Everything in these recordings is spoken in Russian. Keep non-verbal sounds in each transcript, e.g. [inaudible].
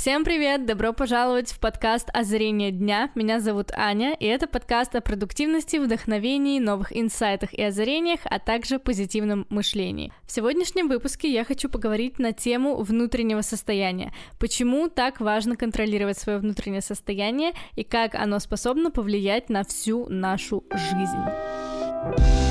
Всем привет! Добро пожаловать в подкаст «Озарение дня». Меня зовут Аня, и это подкаст о продуктивности, вдохновении, новых инсайтах и озарениях, а также позитивном мышлении. В сегодняшнем выпуске я хочу поговорить на тему внутреннего состояния. Почему так важно контролировать свое внутреннее состояние и как оно способно повлиять на всю нашу жизнь.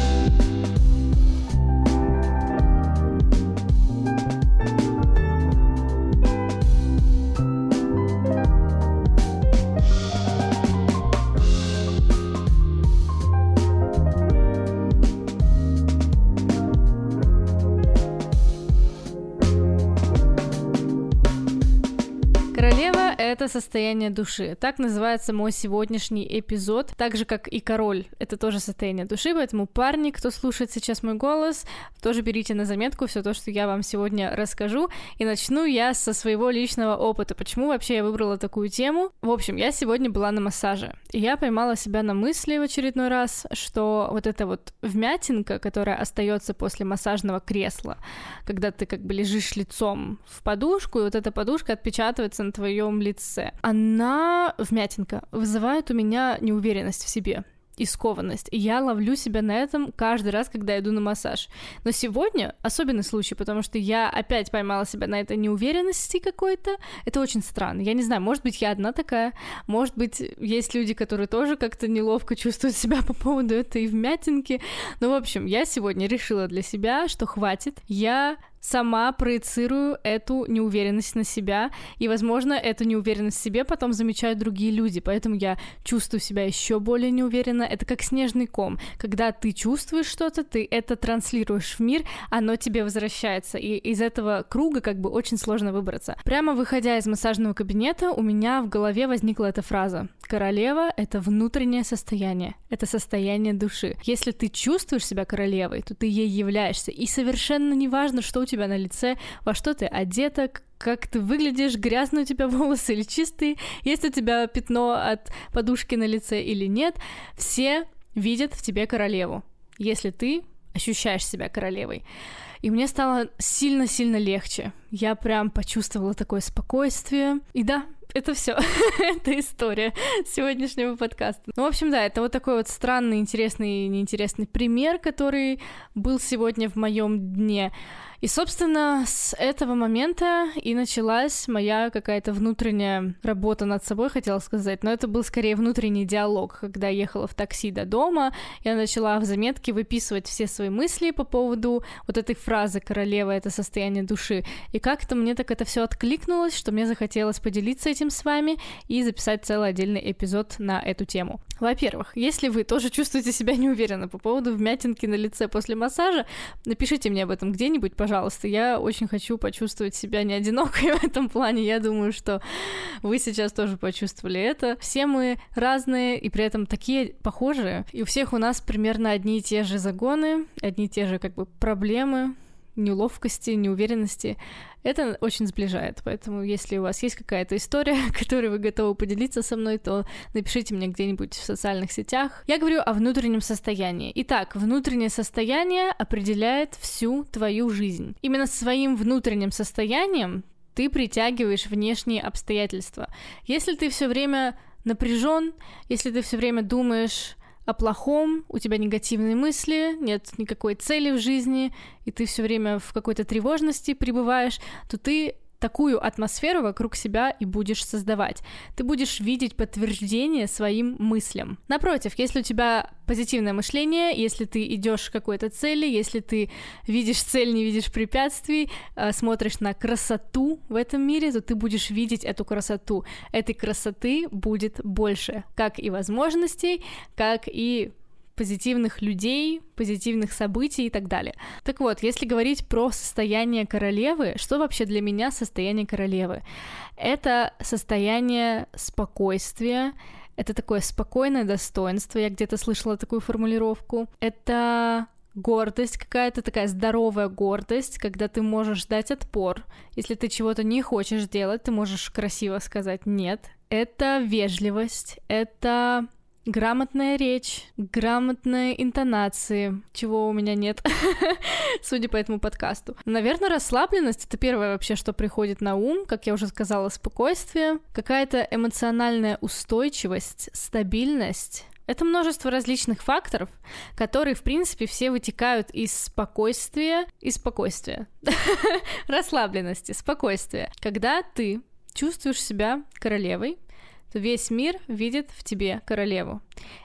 Это состояние души. Так называется мой сегодняшний эпизод. Так же, как и король, это тоже состояние души, поэтому парни, кто слушает сейчас мой голос, тоже берите на заметку все то, что я вам сегодня расскажу. И начну я со своего личного опыта. Почему вообще я выбрала такую тему? В общем, я сегодня была на массаже. И я поймала себя на мысли в очередной раз, что вот эта вот вмятинка, которая остается после массажного кресла, когда ты как бы лежишь лицом в подушку, и вот эта подушка отпечатывается на твоем лице лице, она, вмятинка, вызывает у меня неуверенность в себе и скованность. Я ловлю себя на этом каждый раз, когда иду на массаж. Но сегодня особенный случай, потому что я опять поймала себя на этой неуверенности какой-то. Это очень странно. Я не знаю, может быть, я одна такая, может быть, есть люди, которые тоже как-то неловко чувствуют себя по поводу этой вмятинки. Но, в общем, я сегодня решила для себя, что хватит. Я сама проецирую эту неуверенность на себя, и, возможно, эту неуверенность в себе потом замечают другие люди, поэтому я чувствую себя еще более неуверенно. Это как снежный ком. Когда ты чувствуешь что-то, ты это транслируешь в мир, оно тебе возвращается, и из этого круга как бы очень сложно выбраться. Прямо выходя из массажного кабинета, у меня в голове возникла эта фраза. Королева — это внутреннее состояние, это состояние души. Если ты чувствуешь себя королевой, то ты ей являешься, и совершенно не важно, что у тебя на лице, во что ты одета, как ты выглядишь, грязные у тебя [laughs] волосы или чистые, есть у тебя пятно от подушки на лице или нет, все видят в тебе королеву, если ты ощущаешь себя королевой. И мне стало сильно-сильно легче. Я прям почувствовала такое спокойствие. И да, это все. [laughs] это история сегодняшнего подкаста. Ну, в общем, да, это вот такой вот странный, интересный и неинтересный пример, который был сегодня в моем дне. И, собственно, с этого момента и началась моя какая-то внутренняя работа над собой, хотела сказать, но это был скорее внутренний диалог. Когда я ехала в такси до дома, я начала в заметке выписывать все свои мысли по поводу вот этой фразы «королева — это состояние души». И как-то мне так это все откликнулось, что мне захотелось поделиться этим с вами и записать целый отдельный эпизод на эту тему. Во-первых, если вы тоже чувствуете себя неуверенно по поводу вмятинки на лице после массажа, напишите мне об этом где-нибудь, пожалуйста. Я очень хочу почувствовать себя не одинокой [laughs] в этом плане. Я думаю, что вы сейчас тоже почувствовали это. Все мы разные и при этом такие похожие. И у всех у нас примерно одни и те же загоны, одни и те же как бы проблемы, неловкости, неуверенности. Это очень сближает, поэтому если у вас есть какая-то история, [laughs] которой вы готовы поделиться со мной, то напишите мне где-нибудь в социальных сетях. Я говорю о внутреннем состоянии. Итак, внутреннее состояние определяет всю твою жизнь. Именно своим внутренним состоянием ты притягиваешь внешние обстоятельства. Если ты все время напряжен, если ты все время думаешь о плохом, у тебя негативные мысли, нет никакой цели в жизни, и ты все время в какой-то тревожности пребываешь, то ты такую атмосферу вокруг себя и будешь создавать. Ты будешь видеть подтверждение своим мыслям. Напротив, если у тебя позитивное мышление, если ты идешь к какой-то цели, если ты видишь цель, не видишь препятствий, э, смотришь на красоту в этом мире, то ты будешь видеть эту красоту. Этой красоты будет больше, как и возможностей, как и позитивных людей, позитивных событий и так далее. Так вот, если говорить про состояние королевы, что вообще для меня состояние королевы? Это состояние спокойствия, это такое спокойное достоинство, я где-то слышала такую формулировку. Это гордость какая-то, такая здоровая гордость, когда ты можешь дать отпор. Если ты чего-то не хочешь делать, ты можешь красиво сказать «нет». Это вежливость, это грамотная речь, грамотные интонации, чего у меня нет, [laughs] судя по этому подкасту. Наверное, расслабленность — это первое вообще, что приходит на ум, как я уже сказала, спокойствие, какая-то эмоциональная устойчивость, стабильность, это множество различных факторов, которые, в принципе, все вытекают из спокойствия и спокойствия. [laughs] Расслабленности, спокойствия. Когда ты чувствуешь себя королевой, то весь мир видит в тебе королеву.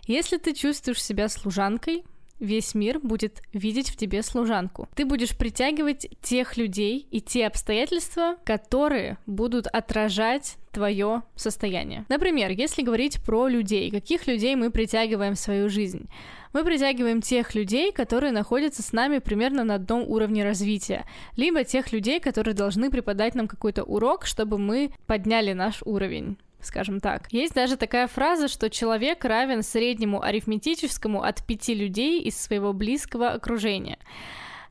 Если ты чувствуешь себя служанкой, весь мир будет видеть в тебе служанку. Ты будешь притягивать тех людей и те обстоятельства, которые будут отражать твое состояние. Например, если говорить про людей, каких людей мы притягиваем в свою жизнь? Мы притягиваем тех людей, которые находятся с нами примерно на одном уровне развития, либо тех людей, которые должны преподать нам какой-то урок, чтобы мы подняли наш уровень скажем так. Есть даже такая фраза, что человек равен среднему арифметическому от пяти людей из своего близкого окружения.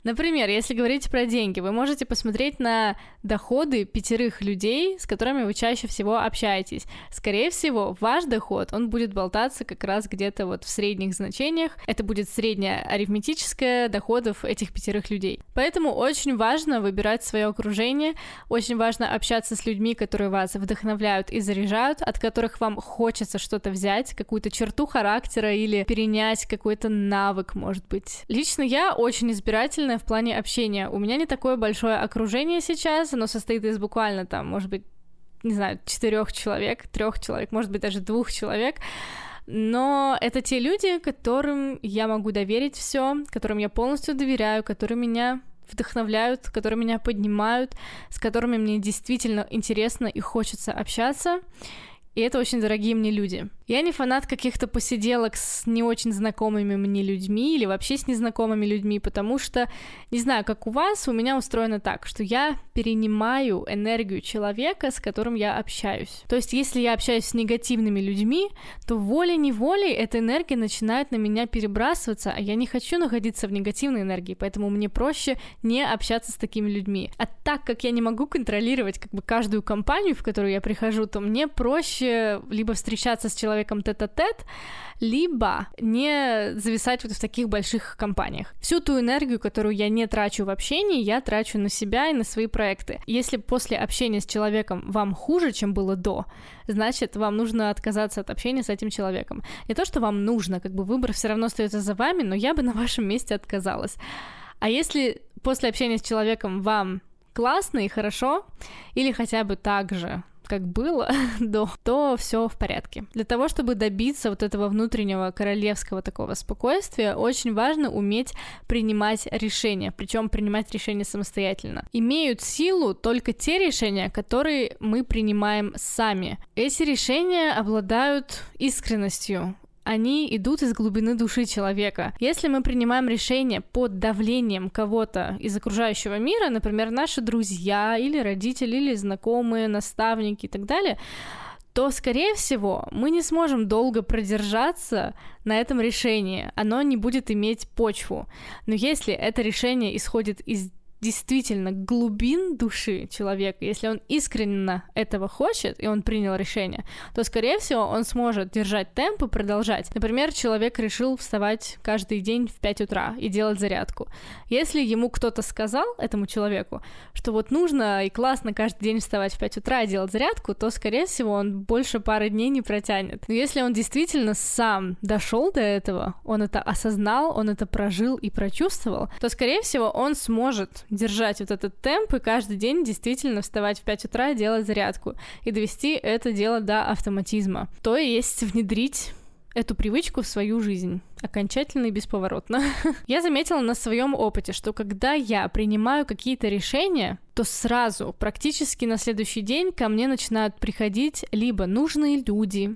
Например, если говорить про деньги, вы можете посмотреть на доходы пятерых людей, с которыми вы чаще всего общаетесь. Скорее всего, ваш доход, он будет болтаться как раз где-то вот в средних значениях. Это будет средняя арифметическая доходов этих пятерых людей. Поэтому очень важно выбирать свое окружение, очень важно общаться с людьми, которые вас вдохновляют и заряжают, от которых вам хочется что-то взять, какую-то черту характера или перенять какой-то навык, может быть. Лично я очень избирательна в плане общения. У меня не такое большое окружение сейчас, оно состоит из буквально там, может быть, не знаю, четырех человек, трех человек, может быть, даже двух человек. Но это те люди, которым я могу доверить все, которым я полностью доверяю, которые меня вдохновляют, которые меня поднимают, с которыми мне действительно интересно и хочется общаться. И это очень дорогие мне люди. Я не фанат каких-то посиделок с не очень знакомыми мне людьми или вообще с незнакомыми людьми, потому что, не знаю, как у вас, у меня устроено так, что я перенимаю энергию человека, с которым я общаюсь. То есть, если я общаюсь с негативными людьми, то волей-неволей эта энергия начинает на меня перебрасываться, а я не хочу находиться в негативной энергии, поэтому мне проще не общаться с такими людьми. А так как я не могу контролировать как бы каждую компанию, в которую я прихожу, то мне проще либо встречаться с человеком, человеком тет-а-тет, либо не зависать вот в таких больших компаниях. Всю ту энергию, которую я не трачу в общении, я трачу на себя и на свои проекты. Если после общения с человеком вам хуже, чем было до, значит, вам нужно отказаться от общения с этим человеком. Не то, что вам нужно, как бы выбор все равно остается за вами, но я бы на вашем месте отказалась. А если после общения с человеком вам классно и хорошо, или хотя бы так же как было [laughs] до, то все в порядке. Для того, чтобы добиться вот этого внутреннего королевского такого спокойствия, очень важно уметь принимать решения, причем принимать решения самостоятельно. Имеют силу только те решения, которые мы принимаем сами. Эти решения обладают искренностью, они идут из глубины души человека. Если мы принимаем решение под давлением кого-то из окружающего мира, например, наши друзья или родители, или знакомые, наставники и так далее, то, скорее всего, мы не сможем долго продержаться на этом решении. Оно не будет иметь почву. Но если это решение исходит из действительно глубин души человека, если он искренне этого хочет, и он принял решение, то, скорее всего, он сможет держать темп и продолжать. Например, человек решил вставать каждый день в 5 утра и делать зарядку. Если ему кто-то сказал, этому человеку, что вот нужно и классно каждый день вставать в 5 утра и делать зарядку, то, скорее всего, он больше пары дней не протянет. Но если он действительно сам дошел до этого, он это осознал, он это прожил и прочувствовал, то, скорее всего, он сможет держать вот этот темп и каждый день действительно вставать в 5 утра делать зарядку и довести это дело до автоматизма. То есть внедрить эту привычку в свою жизнь окончательно и бесповоротно. [laughs] я заметила на своем опыте, что когда я принимаю какие-то решения, то сразу, практически на следующий день ко мне начинают приходить либо нужные люди,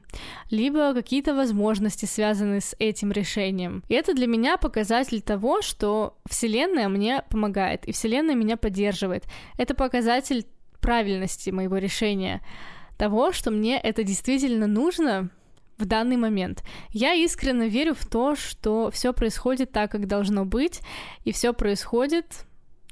либо какие-то возможности, связанные с этим решением. И это для меня показатель того, что Вселенная мне помогает, и Вселенная меня поддерживает. Это показатель правильности моего решения того, что мне это действительно нужно, в данный момент. Я искренне верю в то, что все происходит так, как должно быть, и все происходит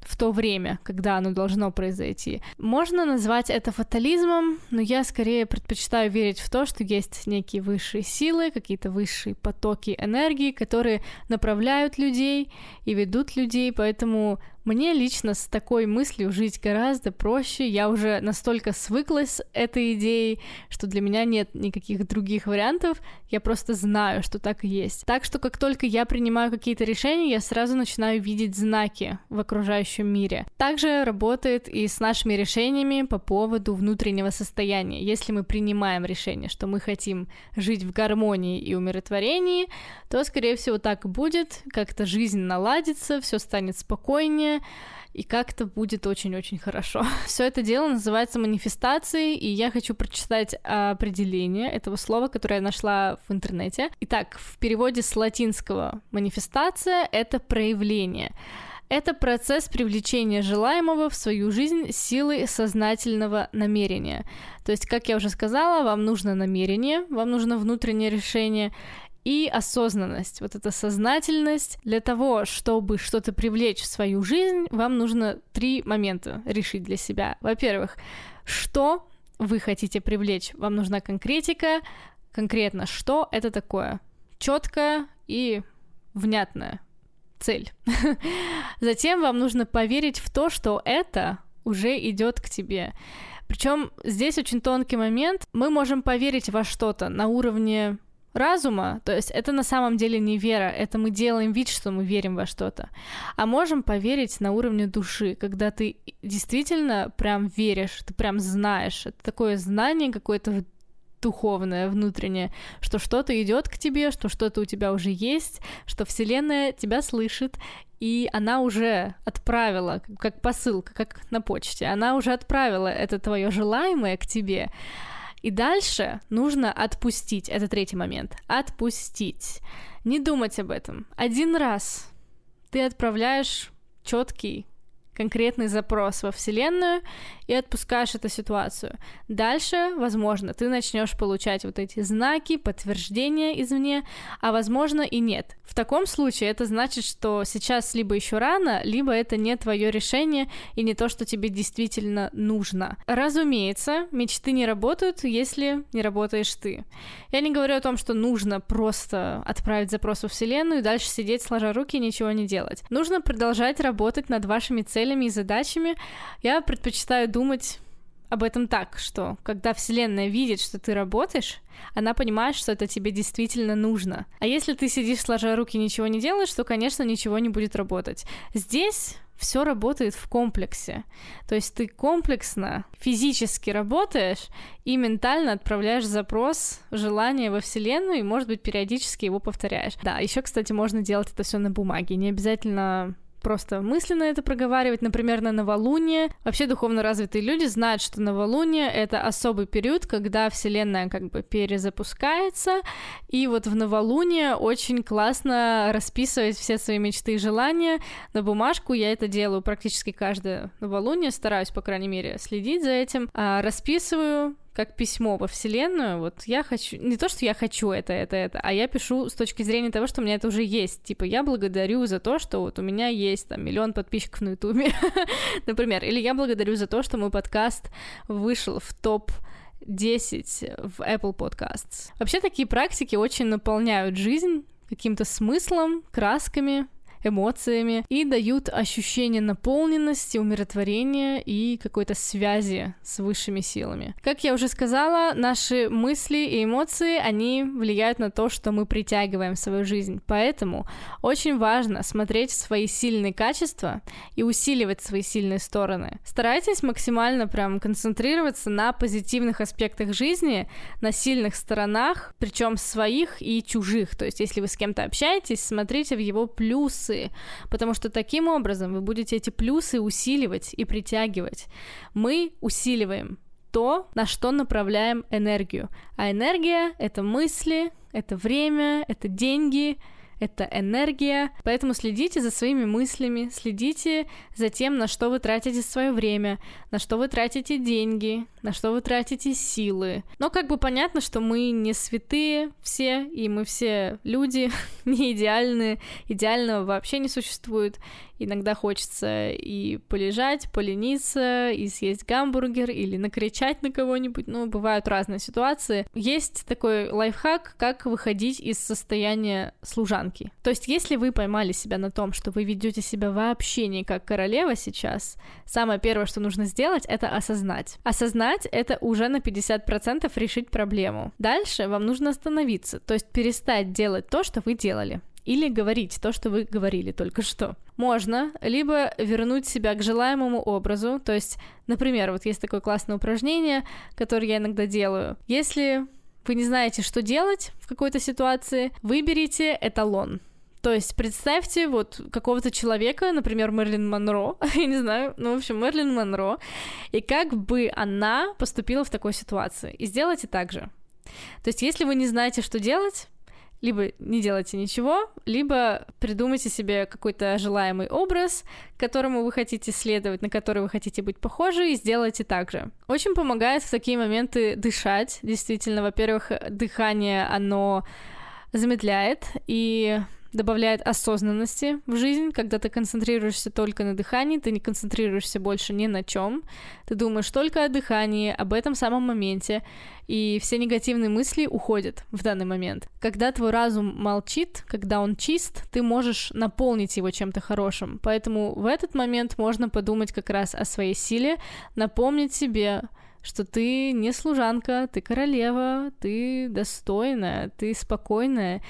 в то время, когда оно должно произойти. Можно назвать это фатализмом, но я скорее предпочитаю верить в то, что есть некие высшие силы, какие-то высшие потоки энергии, которые направляют людей и ведут людей, поэтому мне лично с такой мыслью жить гораздо проще. Я уже настолько свыклась с этой идеей, что для меня нет никаких других вариантов. Я просто знаю, что так и есть. Так что как только я принимаю какие-то решения, я сразу начинаю видеть знаки в окружающем мире. Также работает и с нашими решениями по поводу внутреннего состояния. Если мы принимаем решение, что мы хотим жить в гармонии и умиротворении, то, скорее всего, так и будет. Как-то жизнь наладится, все станет спокойнее, и как-то будет очень-очень хорошо. [laughs] Все это дело называется манифестацией, и я хочу прочитать определение этого слова, которое я нашла в интернете. Итак, в переводе с латинского манифестация — это проявление. Это процесс привлечения желаемого в свою жизнь силой сознательного намерения. То есть, как я уже сказала, вам нужно намерение, вам нужно внутреннее решение, и осознанность, вот эта сознательность. Для того, чтобы что-то привлечь в свою жизнь, вам нужно три момента решить для себя. Во-первых, что вы хотите привлечь? Вам нужна конкретика, конкретно, что это такое? Четкая и внятная цель. [laughs] Затем вам нужно поверить в то, что это уже идет к тебе. Причем здесь очень тонкий момент. Мы можем поверить во что-то на уровне разума, то есть это на самом деле не вера, это мы делаем вид, что мы верим во что-то, а можем поверить на уровне души, когда ты действительно прям веришь, ты прям знаешь, это такое знание какое-то духовное, внутреннее, что что-то идет к тебе, что что-то у тебя уже есть, что Вселенная тебя слышит, и она уже отправила, как посылка, как на почте, она уже отправила это твое желаемое к тебе. И дальше нужно отпустить. Это третий момент. Отпустить. Не думать об этом. Один раз ты отправляешь четкий конкретный запрос во Вселенную и отпускаешь эту ситуацию. Дальше, возможно, ты начнешь получать вот эти знаки, подтверждения извне, а возможно и нет. В таком случае это значит, что сейчас либо еще рано, либо это не твое решение и не то, что тебе действительно нужно. Разумеется, мечты не работают, если не работаешь ты. Я не говорю о том, что нужно просто отправить запрос во Вселенную и дальше сидеть сложа руки и ничего не делать. Нужно продолжать работать над вашими целями целями и задачами, я предпочитаю думать об этом так, что когда Вселенная видит, что ты работаешь, она понимает, что это тебе действительно нужно. А если ты сидишь сложа руки и ничего не делаешь, то, конечно, ничего не будет работать. Здесь все работает в комплексе. То есть ты комплексно, физически работаешь и ментально отправляешь запрос, желание во Вселенную, и, может быть, периодически его повторяешь. Да, еще, кстати, можно делать это все на бумаге. Не обязательно просто мысленно это проговаривать, например, на новолуние. Вообще духовно развитые люди знают, что новолуние — это особый период, когда Вселенная как бы перезапускается, и вот в новолуние очень классно расписывать все свои мечты и желания на бумажку. Я это делаю практически каждое новолуние, стараюсь, по крайней мере, следить за этим. А, расписываю как письмо во Вселенную, вот я хочу, не то, что я хочу это, это, это, а я пишу с точки зрения того, что у меня это уже есть. Типа, я благодарю за то, что вот у меня есть там миллион подписчиков на Ютубе, [laughs] например. Или я благодарю за то, что мой подкаст вышел в топ 10 в Apple Podcasts. Вообще такие практики очень наполняют жизнь каким-то смыслом, красками, эмоциями и дают ощущение наполненности, умиротворения и какой-то связи с высшими силами. Как я уже сказала, наши мысли и эмоции, они влияют на то, что мы притягиваем в свою жизнь. Поэтому очень важно смотреть свои сильные качества и усиливать свои сильные стороны. Старайтесь максимально прям концентрироваться на позитивных аспектах жизни, на сильных сторонах, причем своих и чужих. То есть, если вы с кем-то общаетесь, смотрите в его плюсы, плюсы, потому что таким образом вы будете эти плюсы усиливать и притягивать. Мы усиливаем то, на что направляем энергию. А энергия — это мысли, это время, это деньги, это энергия. Поэтому следите за своими мыслями, следите за тем, на что вы тратите свое время, на что вы тратите деньги, на что вы тратите силы. Но как бы понятно, что мы не святые все, и мы все люди, [laughs] не идеальные, идеального вообще не существует. Иногда хочется и полежать, полениться, и съесть гамбургер, или накричать на кого-нибудь. Ну, бывают разные ситуации. Есть такой лайфхак, как выходить из состояния служанки. То есть, если вы поймали себя на том, что вы ведете себя вообще не как королева сейчас, самое первое, что нужно сделать, это осознать. Осознать — это уже на 50% решить проблему. Дальше вам нужно остановиться, то есть перестать делать то, что вы делали или говорить то, что вы говорили только что. Можно либо вернуть себя к желаемому образу, то есть, например, вот есть такое классное упражнение, которое я иногда делаю. Если вы не знаете, что делать в какой-то ситуации, выберите эталон. То есть представьте вот какого-то человека, например, Мерлин Монро, [laughs] я не знаю, ну, в общем, Мерлин Монро, и как бы она поступила в такой ситуации. И сделайте так же. То есть если вы не знаете, что делать, либо не делайте ничего, либо придумайте себе какой-то желаемый образ, которому вы хотите следовать, на который вы хотите быть похожи, и сделайте так же. Очень помогает в такие моменты дышать. Действительно, во-первых, дыхание, оно замедляет, и добавляет осознанности в жизнь, когда ты концентрируешься только на дыхании, ты не концентрируешься больше ни на чем, ты думаешь только о дыхании, об этом самом моменте, и все негативные мысли уходят в данный момент. Когда твой разум молчит, когда он чист, ты можешь наполнить его чем-то хорошим. Поэтому в этот момент можно подумать как раз о своей силе, напомнить себе, что ты не служанка, ты королева, ты достойная, ты спокойная,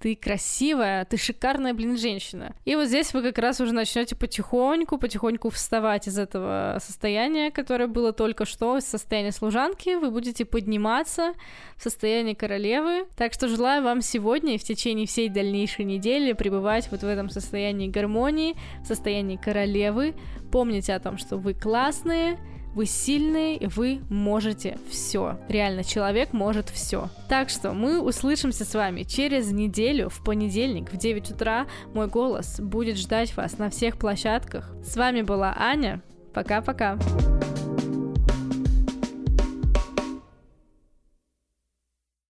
ты красивая, ты шикарная, блин, женщина. И вот здесь вы как раз уже начнете потихоньку, потихоньку вставать из этого состояния, которое было только что, из состояния служанки, вы будете подниматься в состояние королевы. Так что желаю вам сегодня и в течение всей дальнейшей недели пребывать вот в этом состоянии гармонии, в состоянии королевы. Помните о том, что вы классные, вы сильные, и вы можете все. Реально, человек может все. Так что мы услышимся с вами через неделю в понедельник в 9 утра. Мой голос будет ждать вас на всех площадках. С вами была Аня. Пока-пока.